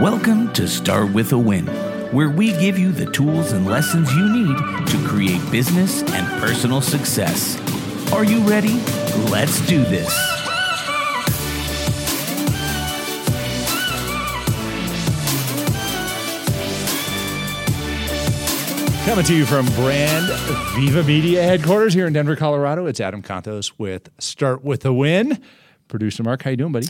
Welcome to Start with a Win, where we give you the tools and lessons you need to create business and personal success. Are you ready? Let's do this. Coming to you from Brand Viva Media headquarters here in Denver, Colorado. It's Adam Contos with Start with a Win. Producer Mark, how you doing, buddy?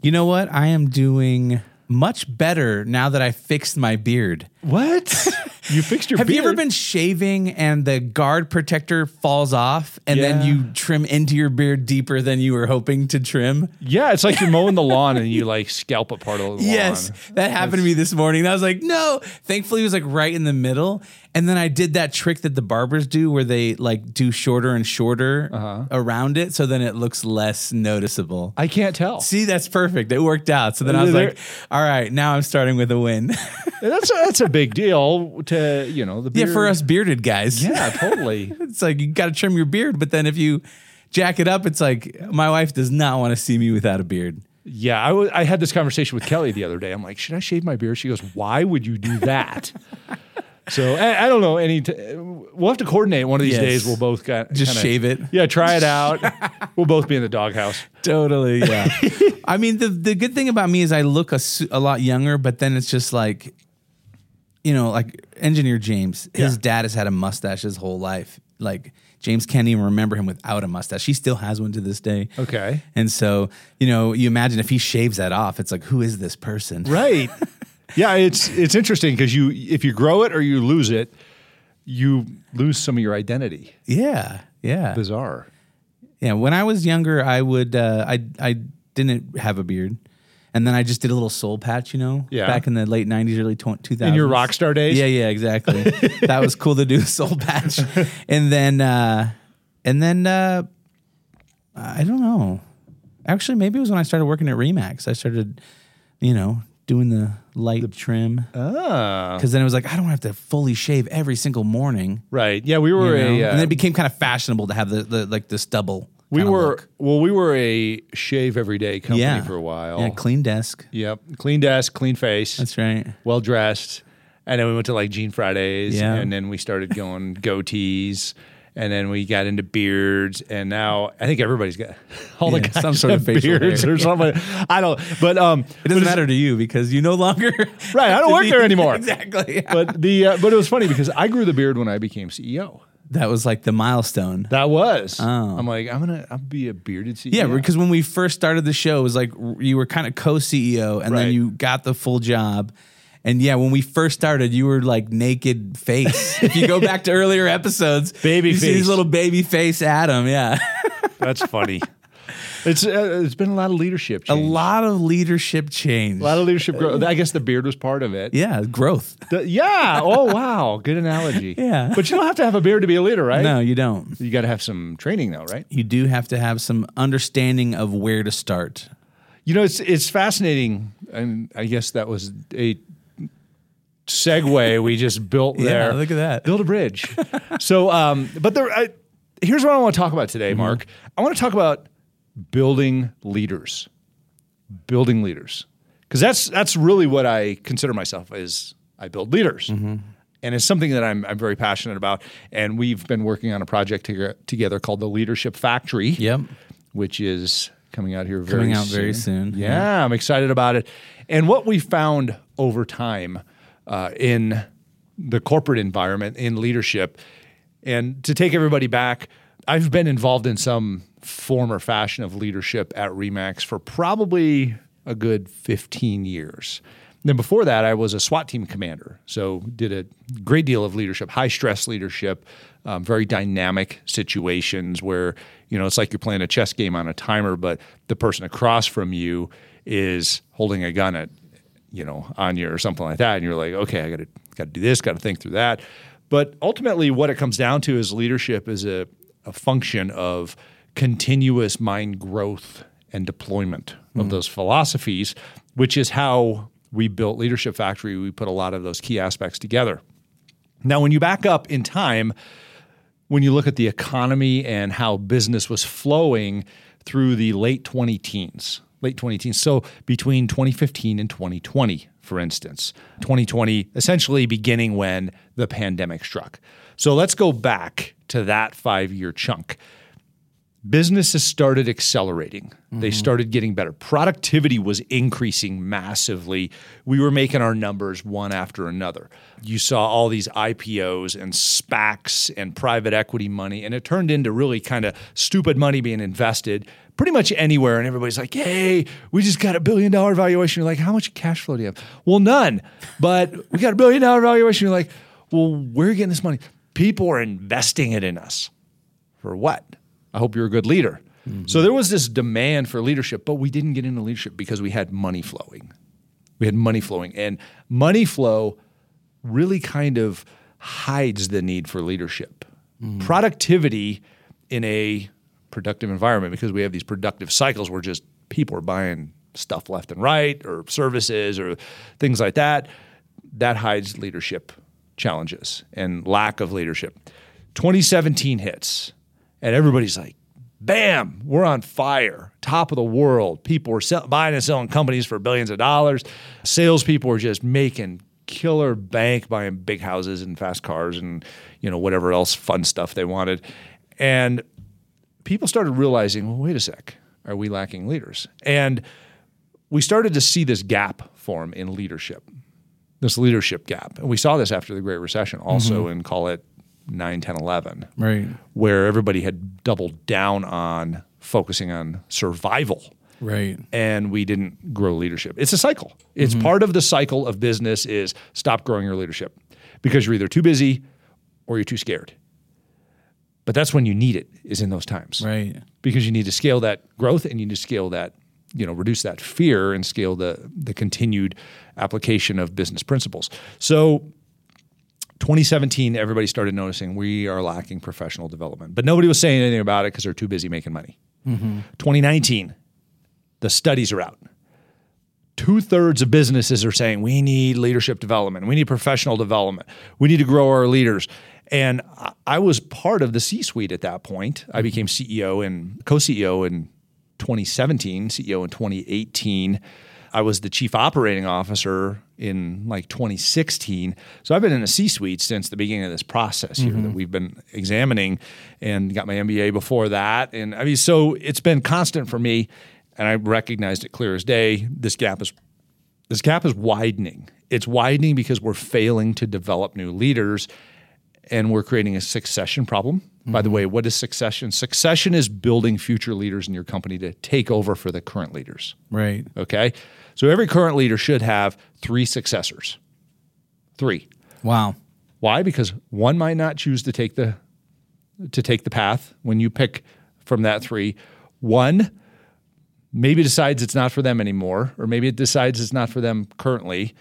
You know what? I am doing much better now that I fixed my beard. What? you fixed your beard? Have beard? you ever been shaving and the guard protector falls off and Yeah. then you trim into your beard deeper than you were hoping to trim? Yeah, it's like you're mowing the lawn and you like scalp a part of the lawn. Yes, that happened to me this morning. I was like, no. Thankfully, it was like right in the middle. And then I did that trick that the barbers do where they like do shorter and shorter Uh-huh. around it so then it looks less noticeable. I can't tell. See, that's perfect. It worked out. So then I was like, all right, now I'm starting with a win. That's a, that's a big deal to you know the yeah, for us bearded guys. Yeah, totally. it's like you got to trim your beard, but then if you jack it up, it's like my wife does not want to see me without a beard. Yeah, I wa- I had this conversation with Kelly the other day. I'm like, should I shave my beard? She goes, why would you do that? so I, I don't know. Any, t- we'll have to coordinate one of these Yes. days. We'll both got Just kinda- shave it. Yeah, try it out. we'll both be in the doghouse. Totally, yeah. I mean, the the good thing about me is I look a, a lot younger, but then it's just like, you know, like engineer James. His Yeah. dad has had a mustache his whole life. Like James can't even remember him without a mustache. He still has one to this day. Okay. And so, you know, you imagine if he shaves that off, it's like, who is this person? Right. yeah, it's it's interesting because you if you grow it or you lose it, you lose some of your identity. Yeah, yeah. Bizarre. Yeah, when I was younger, I would uh, I I didn't have a beard, and then I just did a little soul patch, you know, Yeah. back in the late '90s, early two thousands. In your rock star days? Yeah, yeah, exactly. that was cool to do a soul patch, and then uh, and then uh, I don't know. Actually, maybe it was when I started working at Remax. I started, you know, doing the light trim Ah. because then it was like I don't have to fully shave every single morning. Right. Yeah, we you were know? a uh, and then it became kind of fashionable to have the, the like the stubble. we were look. well, we were a shave every day company yeah for a while. Yeah, clean desk. Yep. Clean desk, clean face. That's right. well dressed. And then we went to like Jean Fridays. Yeah. And then we started going goatees. And then we got into beards. And now I think everybody's got all the guys some sort of beards hair. or something. I don't but um It doesn't matter to you because you no longer Right, I don't work be- there anymore. exactly. but the uh, but it was funny because I grew the beard when I became CEO. that was like the milestone. That was. Oh. I'm like, I'm gonna I'll be a bearded CEO. Yeah, because when we first started the show, it was like you were kind of co-CEO, and Right. then you got the full job. And yeah, when we first started, you were like naked face. if you go back to earlier episodes, Baby you see face. his little baby face Adam. Yeah, That's funny. it's uh, it's been a lot of leadership a lot of leadership change. A lot of leadership growth. I guess the beard was part of it. yeah, growth. The- yeah. Oh wow. Good analogy. Yeah. But you don't have to have a beard to be a leader, right? No, you don't. You got to have some training, though, right? You do have to have some understanding of where to start. You know, it's it's fascinating, and I guess that was a segue we just built there. Yeah, look at that. Build a bridge. so, um, but there, I, here's what I want to talk about today, Mm-hmm. Mark. I want to talk about building leaders, building leaders, because that's that's really what I consider myself is I build leaders. Mm-hmm. And it's something that I'm, I'm very passionate about. And we've been working on a project to- together called the Leadership Factory Yep. which is coming out here very Coming out soon. very soon, Yeah, I'm excited about it. And what we found over time uh, in the corporate environment, in leadership, and to take everybody back, I've been involved in some form or fashion of leadership at Remax for probably a good 15 years. Then before that, I was a SWAT team commander. So did a great deal of leadership, high stress leadership, um, very dynamic situations where you know it's like you're playing a chess game on a timer, but the person across from you is holding a gun at you know on you or something like that, and you're like, okay, I got to got to do this, got to think through that. But ultimately, what it comes down to is leadership is a, a function of continuous mind growth and deployment of mm-hmm. those philosophies, which is how we built Leadership Factory. We put a lot of those key aspects together. Now, when you back up in time, when you look at the economy and how business was flowing through the late 20 teens, late 2018. So between 2015 and 2020, for instance, 2020 essentially beginning when the pandemic struck. So let's go back to that five year chunk. Businesses started accelerating. They mm-hmm. started getting better. Productivity was increasing massively. We were making our numbers one after another. You saw all these IPOs and SPACs and private equity money, and it turned into really kind of stupid money being invested pretty much anywhere. And everybody's like, hey, we just got a billion dollar valuation. You're like, how much cash flow do you have? Well, none, but we got a billion dollar valuation. You're like, well, where are you getting this money? People are investing it in us. For what? I hope you're a good leader. Mm-hmm. So there was this demand for leadership, but we didn't get into leadership because we had money flowing. We had money flowing. And money flow really kind of hides the need for leadership. Mm-hmm. Productivity in a productive environment, because we have these productive cycles where just people are buying stuff left and right or services or things like that, that hides leadership challenges and lack of leadership. 2017 hits, and everybody's like, bam, we're on fire, top of the world. People are sell- buying and selling companies for billions of dollars. Salespeople are just making killer bank buying big houses and fast cars and you know whatever else fun stuff they wanted. And people started realizing, well, wait a sec, are we lacking leaders? And we started to see this gap form in leadership, this leadership gap. And we saw this after the Great Recession, also mm-hmm. in call it 9, 10, 11 Right. where everybody had doubled down on focusing on survival Right. and we didn't grow leadership. It's a cycle. It's mm-hmm. part of the cycle of business is stop growing your leadership because you're either too busy or you're too scared. But that's when you need it is in those times. Right. Because you need to scale that growth and you need to scale that, you know, reduce that fear and scale the the continued application of business principles. So 2017, everybody started noticing we are lacking professional development, but nobody was saying anything about it because they're too busy making money. Mm-hmm. 2019, the studies are out. Two thirds of businesses are saying we need leadership development, we need professional development, we need to grow our leaders. And I- was part of the C suite at that point. I mm-hmm. became CEO and co CEO in 2017, CEO in 2018. I was the chief operating officer in like 2016. So I've been in a C suite since the beginning of this process here that mm-hmm. we've been examining and got my MBA before that. And I mean, so it's been constant for me. And I recognized it clear as day. This gap is this gap is widening. It's widening because we're failing to develop new leaders and we're creating a succession problem. By the mm-hmm. way, what is succession? Succession is building future leaders in your company to take over for the current leaders. Right. Okay. So every current leader should have three successors. Three. Wow. Why? Because one might not choose to take the to take the path when you pick from that three. One maybe decides it's not for them anymore, or maybe it decides it's not for them currently.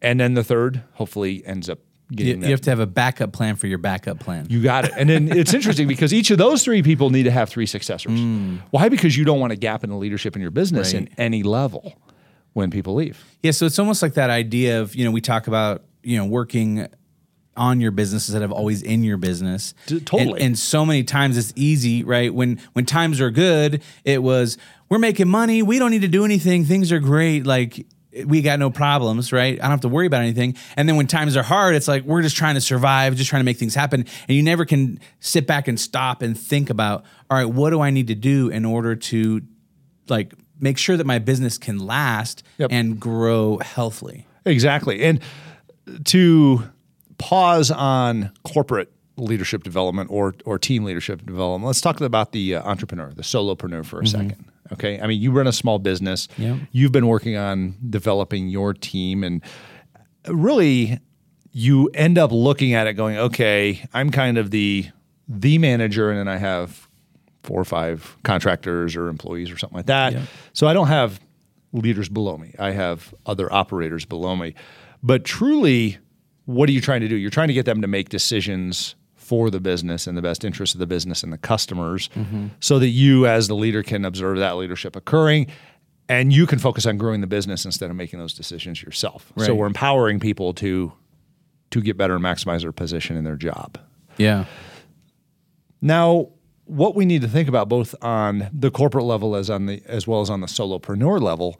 And then the third hopefully ends up You, you have to have a backup plan for your backup plan. You got it. And then it's interesting because each of those three people need to have three successors. Hmm. Why? Because you don't want a gap in the leadership in your business in any level when people leave. Yeah, so it's almost like that idea of, you know, we talk about, you know, working on your business instead of always in your business. Totally. And, and so many times it's easy, right? When when times are good, it was we're making money, we don't need to do anything, things are great, like we got no problems, right? I don't have to worry about anything. And then when times are hard, it's like we're just trying to survive, just trying to make things happen. And you never can sit back and stop and think about, all right, what do I need to do in order to like make sure that my business can last Yep. and grow healthily. Exactly. And to pause on corporate leadership development or or team leadership development, let's talk about the uh, entrepreneur, the solopreneur for a second. Okay? I mean, you run a small business. Yeah. You've been working on developing your team and really you end up looking at it going, "Okay, I'm kind of the the manager and then I have four or five contractors or employees or something like that. So I don't have leaders below me. I have other operators below me. But truly, what are you trying to do? You're trying to get them to make decisions for the business and the best interest of the business and the customers mm-hmm. so that you as the leader can observe that leadership occurring and you can focus on growing the business instead of making those decisions yourself. So we're empowering people to to get better and maximize their position in their job. Yeah. Now, what we need to think about both on the corporate level as on the as well as on the solopreneur level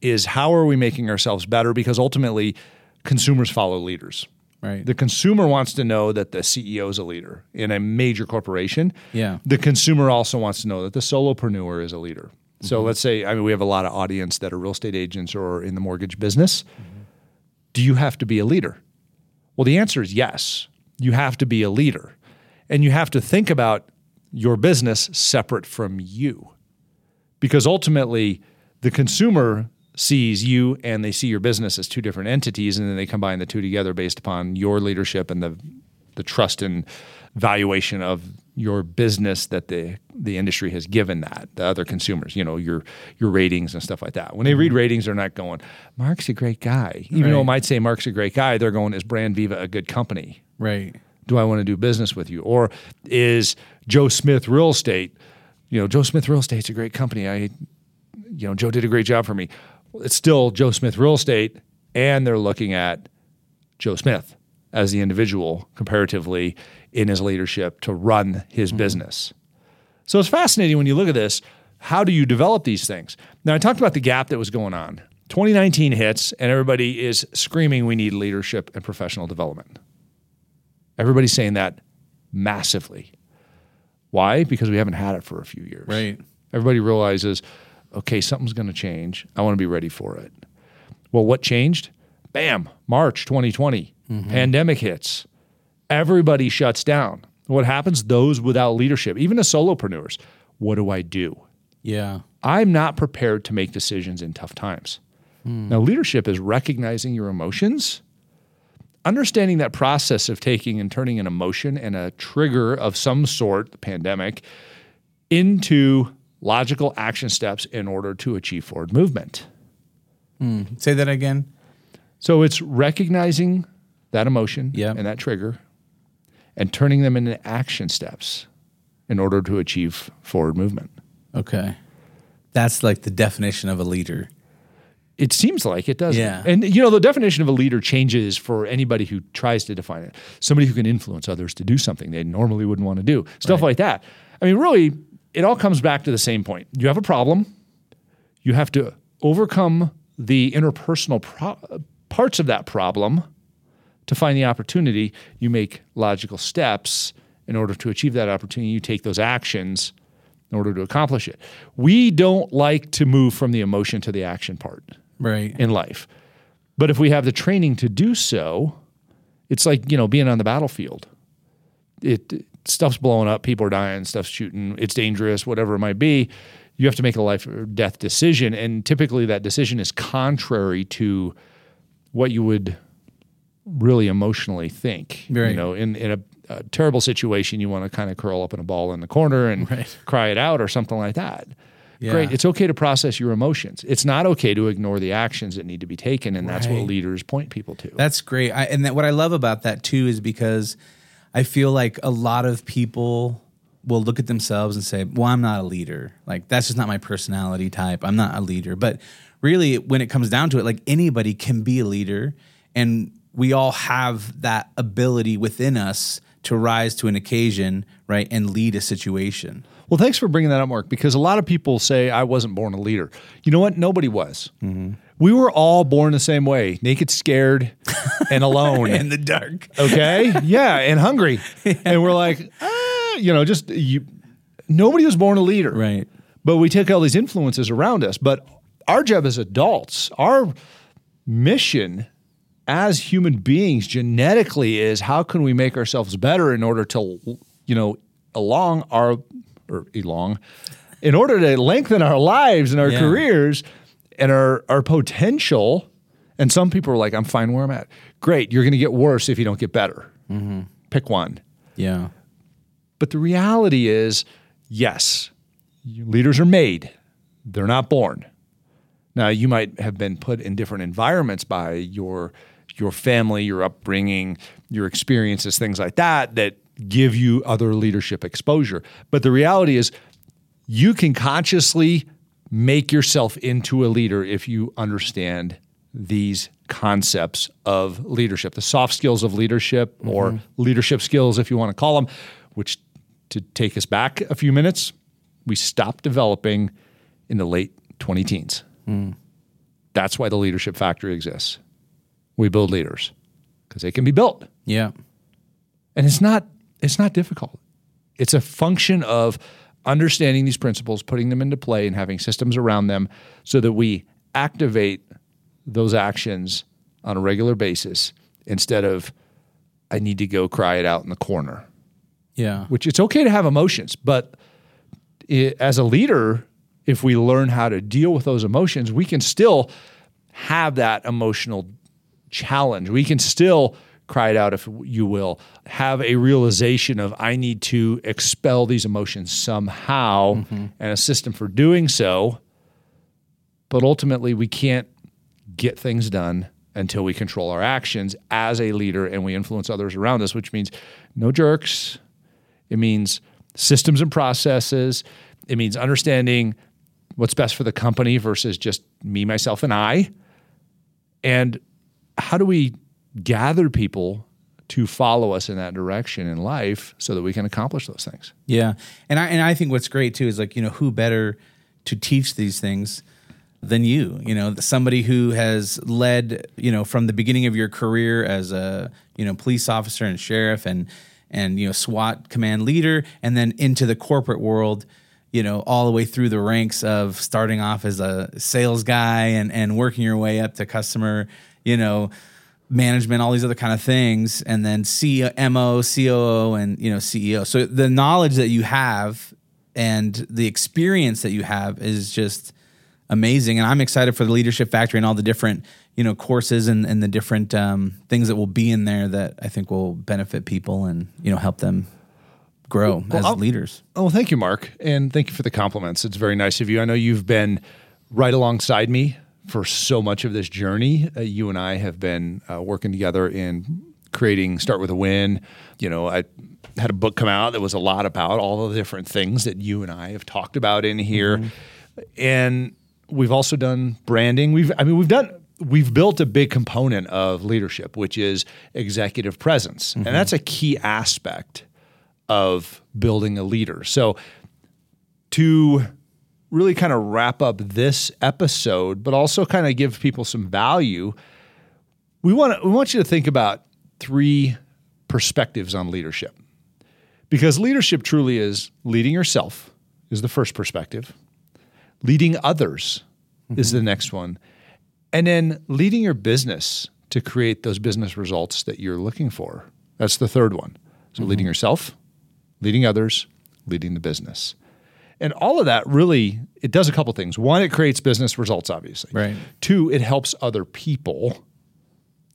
is how are we making ourselves better because ultimately consumers follow leaders. Right. The consumer wants to know that the CEO is a leader in a major corporation. Yeah. The consumer also wants to know that the solopreneur is a leader. So Mm-hmm. let's say I mean we have a lot of audience that are real estate agents or in the mortgage business. Do you have to be a leader? Well, the answer is yes. You have to be a leader. And you have to think about your business separate from you. Because ultimately, the consumer sees you and they see your business as two different entities, and then they combine the two together based upon your leadership and the the trust and valuation of your business that the the industry has given that the other consumers you know your your ratings and stuff like that when they read mm-hmm. ratings they're not going mark's a great guy even though it might say mark's a great guy they're going is brand viva a good company Right. do I want to do business with you? Or is Joe Smith Real Estate, you know, Joe Smith Real Estate's a great company. I, you know, Joe did a great job for me. It's still Joe Smith Real Estate, and they're looking at Joe Smith as the individual comparatively in his leadership to run his mm-hmm. business. So it's fascinating when you look at this. How do you develop these things? Now, I talked about the gap that was going on. 2019 hits, and everybody is screaming, we need leadership and professional development. Everybody's saying that massively. Why? Because we haven't had it for a few years. Right. Everybody realizes, okay, something's going to change. I want to be ready for it. Well, what changed? Bam, March 2020, mm-hmm. pandemic hits. Everybody shuts down. What happens? Those without leadership, even the solopreneurs, what do I do? Yeah. I'm not prepared to make decisions in tough times. Hmm. Now, leadership is recognizing your emotions, understanding that process of taking and turning an emotion and a trigger of some sort, the pandemic, into logical action steps in order to achieve forward movement. Hmm. Say that again. So it's recognizing that emotion Yep. and that trigger and turning them into action steps in order to achieve forward movement. Okay. That's like the definition of a leader. It seems like it does. Yeah. And you know, the definition of a leader changes for anybody who tries to define it. Somebody who can influence others to do something they normally wouldn't want to do. Stuff like that. I mean, really, it all comes back to the same point. You have a problem. You have to overcome the interpersonal pro- parts of that problem to find the opportunity. You make logical steps in order to achieve that opportunity. You take those actions in order to accomplish it. We don't like to move from the emotion to the action part Right. in life. But if we have the training to do so, it's like, you know, being on the battlefield. It stuff's blowing up, people are dying, stuff's shooting, it's dangerous, whatever it might be. You have to make a life or death decision. And typically that decision is contrary to what you would really emotionally think. Right. You know, in, in a, a terrible situation, you want to kind of curl up in a ball in the corner and Right. cry it out or something like that. Yeah. Great. It's okay to process your emotions. It's not okay to ignore the actions that need to be taken, and that's what leaders point people to. That's great. I, and that, what I love about that too is because I feel like a lot of people will look at themselves and say, "Well, I'm not a leader. Like that's just not my personality type. I'm not a leader." But really, when it comes down to it, like anybody can be a leader, and we all have that ability within us to rise to an occasion, right, and lead a situation. Well, thanks for bringing that up, Mark, because a lot of people say I wasn't born a leader. You know what? Nobody was. Mm-hmm. We were all born the same way naked, scared, and alone. In the dark. okay? Yeah, and hungry. And we're like, ah, you know, just you. Nobody was born a leader. Right. But we take all these influences around us. But our job as adults, our mission as human beings genetically is how can we make ourselves better in order to, you know, along our, or elong, in order to lengthen our lives and our Yeah. careers and our, our potential. And some people are like, I'm fine where I'm at. Great. You're going to get worse if you don't get better. Mm-hmm. Pick one. Yeah. But the reality is, yes, leaders are made, they're not born. Now, you might have been put in different environments by your your family, your upbringing, your experiences, things like that that give you other leadership exposure. But the reality is you can consciously make yourself into a leader if you understand these concepts of leadership, the soft skills of leadership or mm-hmm. leadership skills, if you want to call them, which to take us back a few minutes, we stopped developing in the late 20 teens. Mm. That's why the leadership factory exists. We build leaders because they can be built. Yeah. And it's not it's not difficult. It's a function of understanding these principles, putting them into play and having systems around them so that we activate those actions on a regular basis instead of I need to go cry it out in the corner. Yeah. Which it's okay to have emotions, but i as a leader, if we learn how to deal with those emotions, we can still have that emotional challenge. We can still cry it out, if you will, have a realization of I need to expel these emotions somehow mm-hmm. and a system for doing so. But ultimately, we can't get things done until we control our actions as a leader and we influence others around us, which means no jerks. It means systems and processes. It means understanding what's best for the company versus just me, myself, and I. And how do we gather people to follow us in that direction in life so that we can accomplish those things? Yeah, and I and I think what's great too is like you know who better to teach these things than you. You know, somebody who has led you know from the beginning of your career as a you know police officer and sheriff and and you know SWAT command leader, and then into the corporate world. You know, all the way through the ranks of starting off as a sales guy and and working your way up to customer. You know, management, all these other kind of things, and then CMO, COO, and you know CEO. So the knowledge that you have and the experience that you have is just amazing. And I'm excited for the Leadership Factory and all the different you know courses and, and the different um, things that will be in there that I think will benefit people and you know help them grow as I'll- leaders. Oh, thank you, Mark. And thank you for the compliments. It's very nice of you. I know you've been right alongside me for so much of this journey. Uh, you and I have been uh, working together in creating Start with a Win. You know, I had a book come out that was a lot about all the different things that you and I have talked about in here. And we've also done branding. We've, I mean, we've done, we've built a big component of leadership, which is executive presence. And that's a key aspect of building a leader. So, to really kind of wrap up this episode, but also kind of give people some value, we want we want you to think about three perspectives on leadership. Because leadership truly is leading yourself is the first perspective. Leading others is mm-hmm. the next one. And then leading your business to create those business results that you're looking for. That's the third one. So leading mm-hmm. yourself, leading others, leading the business. And all of that really it does a couple things. One, it creates business results obviously. Right. Two, it helps other people.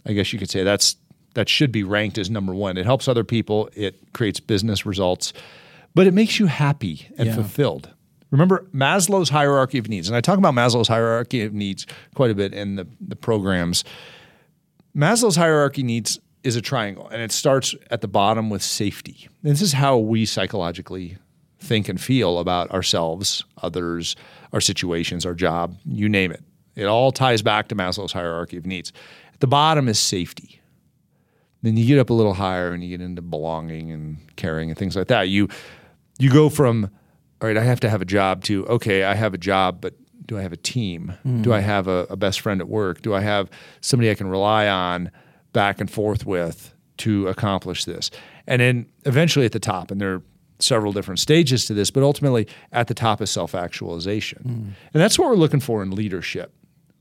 I guess you could say that's that should be ranked as number 1. It helps other people, it creates business results, but it makes you happy and Yeah. fulfilled. Remember Maslow's hierarchy of needs. And I talk about Maslow's hierarchy of needs quite a bit in the, the programs. Maslow's hierarchy needs is a triangle, and it starts at the bottom with safety. This is how we psychologically think and feel about ourselves, others, our situations, our job, you name it. It all ties back to Maslow's hierarchy of needs. At the bottom is safety. Then you get up a little higher and you get into belonging and caring and things like that. You you go from all right, I have to have a job to okay, I have a job, but do I have a team? Hmm. Do I have a, a best friend at work? Do I have somebody I can rely on back and forth with to accomplish this? And then eventually at the top, and there are several different stages to this, but ultimately at the top is self actualization. And that's what we're looking for in leadership.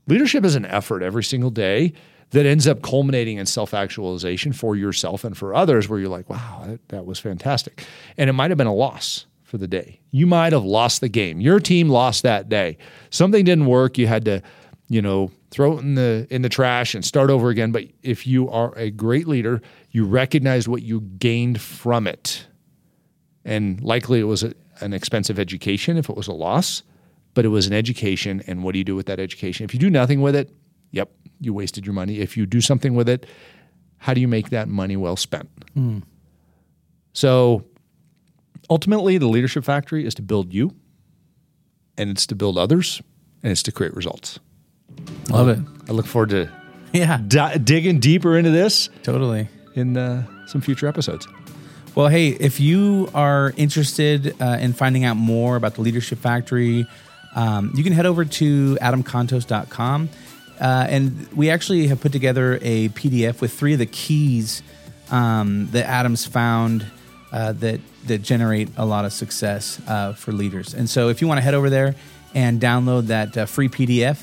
Leadership is an effort every single day that ends up culminating in self actualization for yourself and for others, where you're like, wow, that, that was fantastic. And it might have been a loss for the day. You might have lost the game. Your team lost that day. Something didn't work. You had to, you know, throw it in the in the trash and start over again. But if you are a great leader, you recognize what you gained from it. And likely it was a, an expensive education if it was a loss, but it was an education. And what do you do with that education? If you do nothing with it, yep, you wasted your money. If you do something with it, how do you make that money well spent? So ultimately, the leadership factory is to build you, and it's to build others, and it's to create results. Love it. I look forward to Yeah, di- digging deeper into this totally. in uh, some future episodes. Well, hey, if you are interested uh, in finding out more about the Leadership Factory, um, you can head over to adamcontos.com. Uh, and we actually have put together a PDF with three of the keys um, that Adam's found uh, that that generate a lot of success uh, for leaders. And so, if you want to head over there and download that uh, free PDF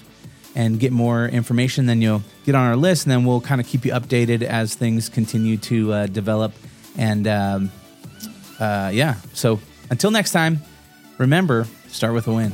and get more information, then you'll get on our list, and then we'll kind of keep you updated as things continue to uh, develop. And um, uh, yeah, so until next time, remember start with a win.